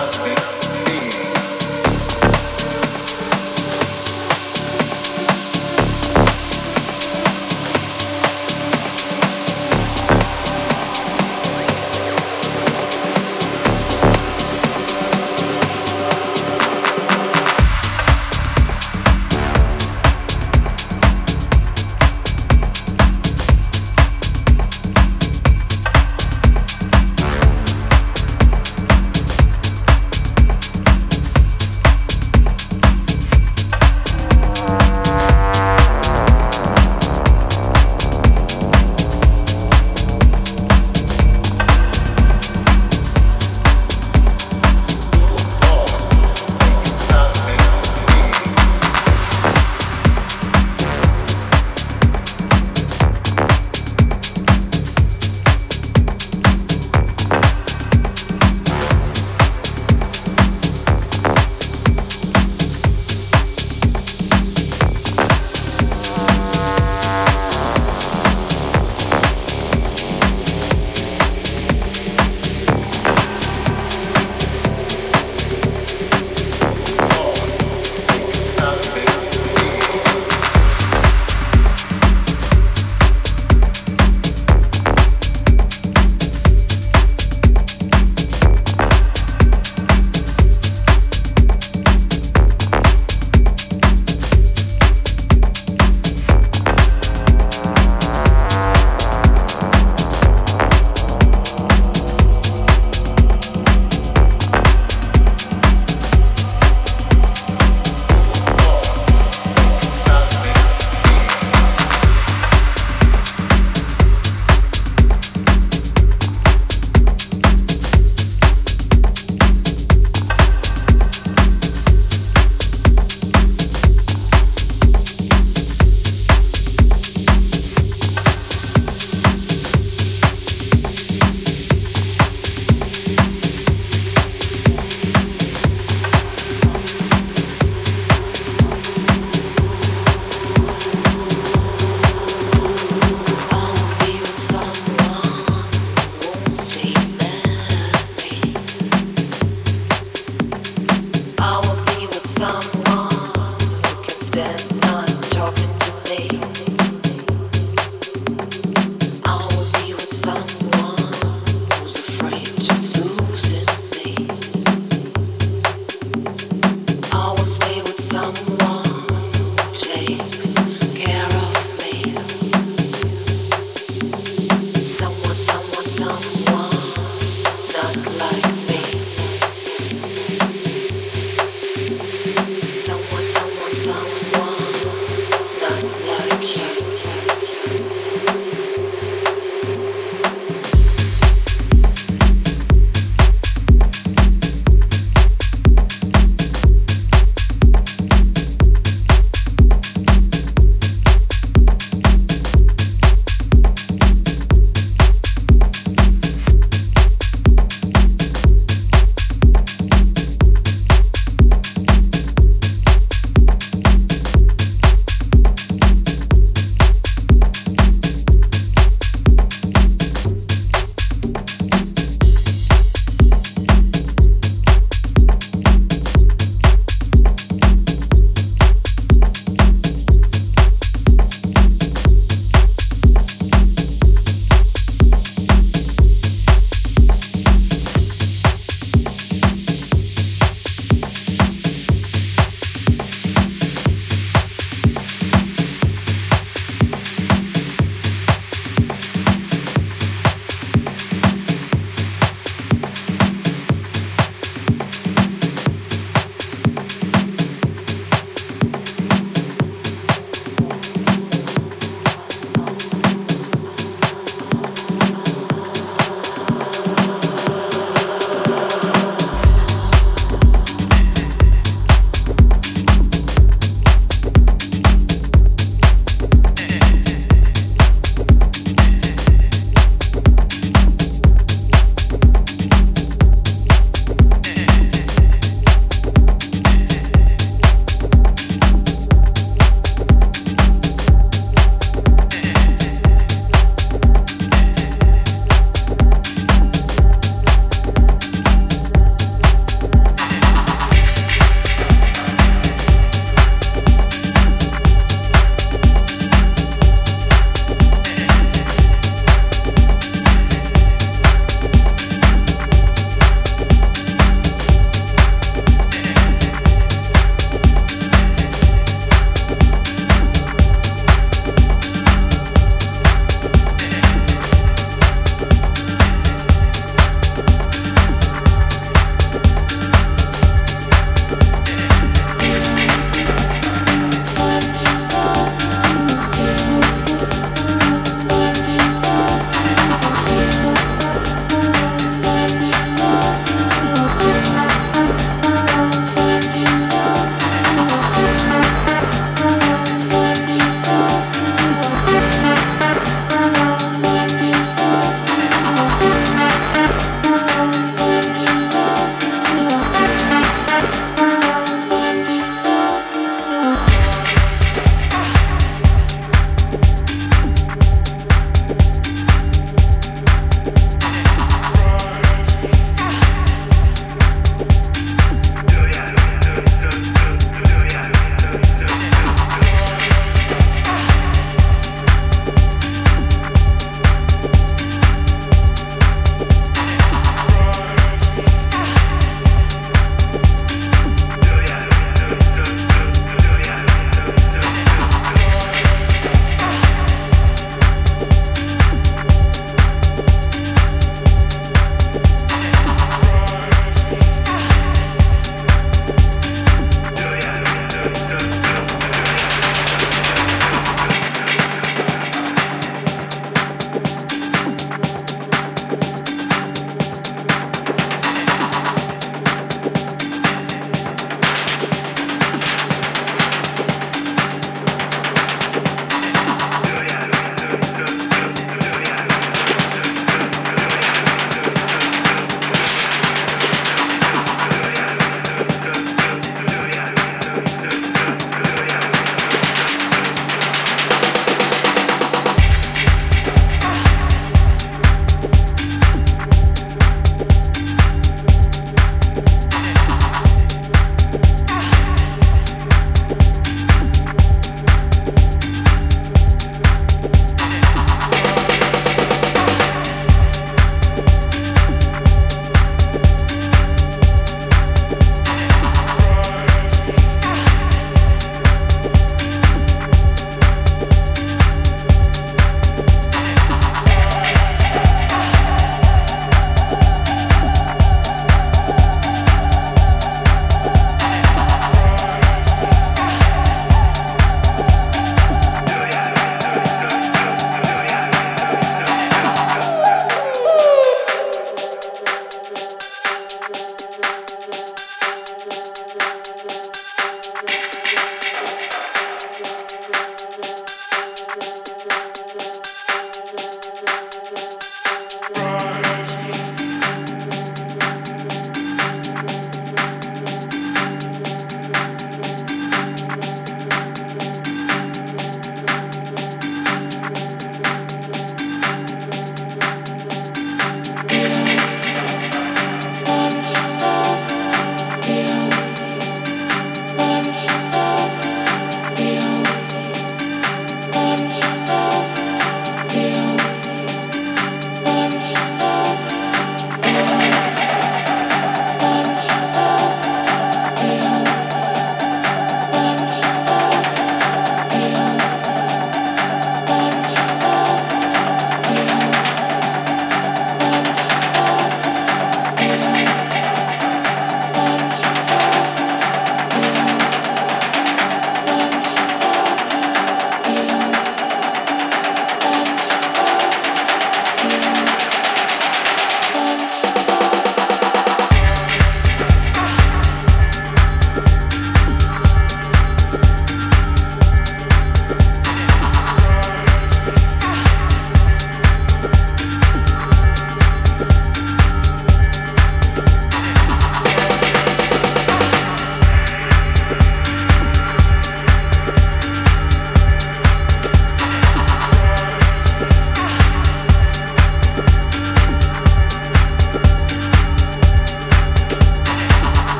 house.